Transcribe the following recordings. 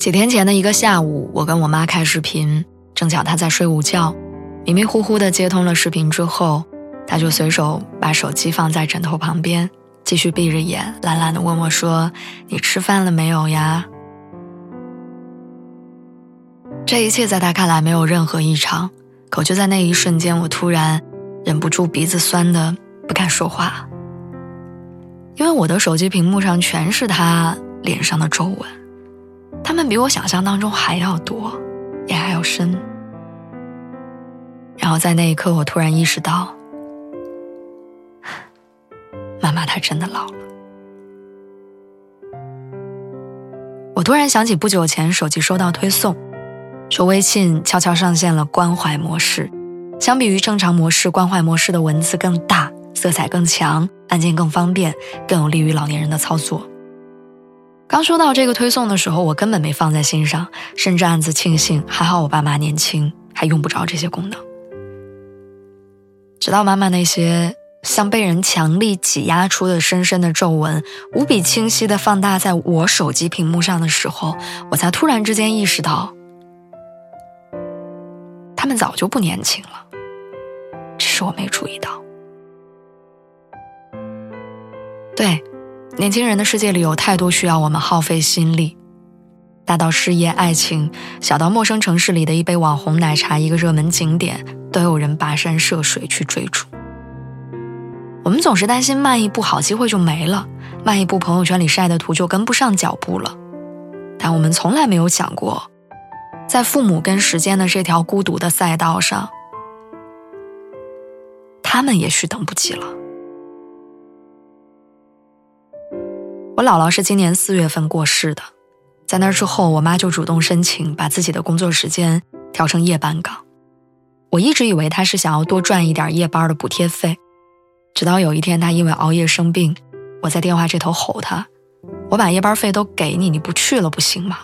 几天前的一个下午，我跟我妈开视频，正巧她在睡午觉，迷迷糊糊的接通了视频之后，她就随手把手机放在枕头旁边，继续闭着眼，懒懒的问我说：“你吃饭了没有呀？”这一切在她看来没有任何异常，可就在那一瞬间，我突然忍不住鼻子酸的不敢说话，因为我的手机屏幕上全是她脸上的皱纹。他们比我想象当中还要多，也还要深。然后在那一刻，我突然意识到，妈妈她真的老了。我突然想起不久前手机收到推送，说微信悄悄上线了关怀模式。相比于正常模式，关怀模式的文字更大，色彩更强，按键更方便，更有利于老年人的操作。刚收到这个推送的时候，我根本没放在心上，甚至暗自庆幸，还好我爸妈年轻，还用不着这些功能。直到妈妈那些像被人强力挤压出的深深的皱纹，无比清晰的放大在我手机屏幕上的时候，我才突然之间意识到，他们早就不年轻了，只是我没注意到。对。年轻人的世界里有太多需要我们耗费心力，大到事业、爱情，小到陌生城市里的一杯网红奶茶、一个热门景点，都有人跋山涉水去追逐。我们总是担心慢一步好机会就没了，慢一步朋友圈里晒的图就跟不上脚步了，但我们从来没有想过，在父母跟时间的这条孤独的赛道上，他们也许等不及了。我姥姥是今年四月份过世的，在那之后，我妈就主动申请把自己的工作时间调成夜班岗。我一直以为她是想要多赚一点夜班的补贴费，直到有一天她因为熬夜生病，我在电话这头吼她：“我把夜班费都给你，你不去了不行吗？”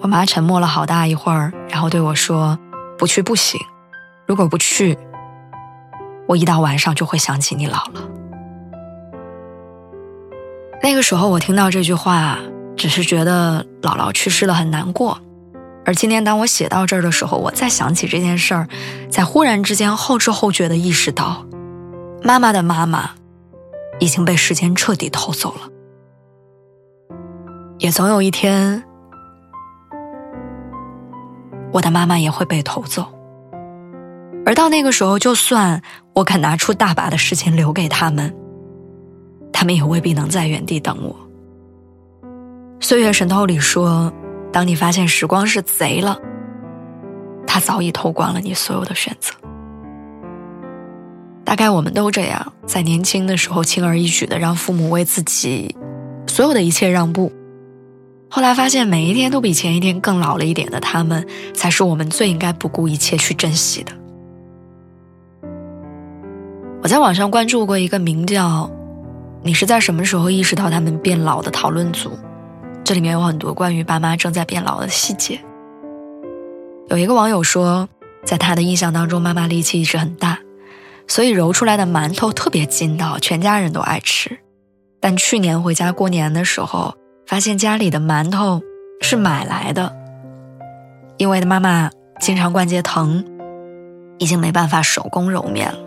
我妈沉默了好大一会儿，然后对我说：“不去不行，如果不去，我一到晚上就会想起你姥姥。”那个时候，我听到这句话，只是觉得姥姥去世了很难过。而今天，当我写到这儿的时候，我再想起这件事儿，才忽然之间后知后觉的意识到，妈妈的妈妈已经被时间彻底偷走了。也总有一天，我的妈妈也会被偷走。而到那个时候，就算我肯拿出大把的时间留给他们。他们也未必能在原地等我。岁月神偷里说：“当你发现时光是贼了，他早已偷光了你所有的选择。”大概我们都这样，在年轻的时候轻而易举的让父母为自己所有的一切让步，后来发现每一天都比前一天更老了一点的他们，才是我们最应该不顾一切去珍惜的。我在网上关注过一个名叫。你是在什么时候意识到他们变老的讨论组？这里面有很多关于爸妈正在变老的细节。有一个网友说，在他的印象当中，妈妈力气一直很大，所以揉出来的馒头特别筋道，全家人都爱吃。但去年回家过年的时候，发现家里的馒头是买来的，因为妈妈经常关节疼，已经没办法手工揉面了。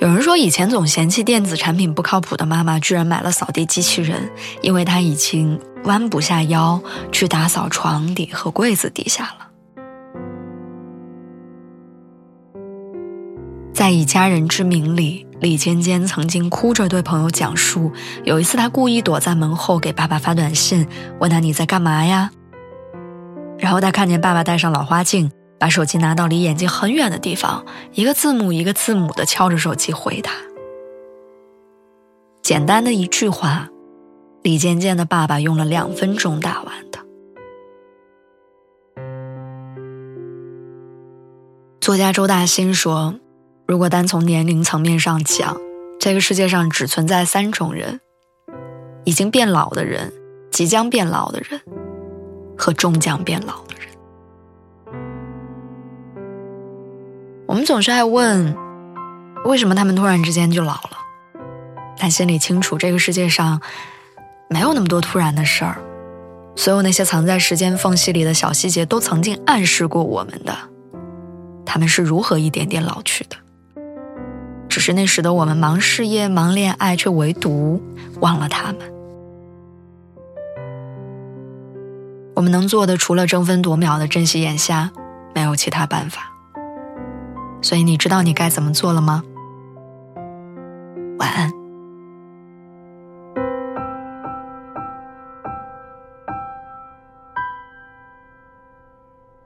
有人说，以前总嫌弃电子产品不靠谱的妈妈，居然买了扫地机器人，因为她已经弯不下腰去打扫床底和柜子底下了。在《以家人之名》里，李尖尖曾经哭着对朋友讲述，有一次她故意躲在门后给爸爸发短信，问他你在干嘛呀？然后他看见爸爸戴上老花镜。把手机拿到离眼睛很远的地方，一个字母一个字母的敲着手机回他。简单的一句话，李健健的爸爸用了两分钟打完的。作家周大兴说：“如果单从年龄层面上讲，这个世界上只存在三种人：已经变老的人、即将变老的人和终将变老我们总是爱问，为什么他们突然之间就老了？但心里清楚，这个世界上没有那么多突然的事儿，所有那些藏在时间缝隙里的小细节，都曾经暗示过我们的，他们是如何一点点老去的。只是那时的我们忙事业、忙恋爱，却唯独忘了他们。我们能做的，除了争分夺秒的珍惜眼下，没有其他办法。所以你知道你该怎么做了吗？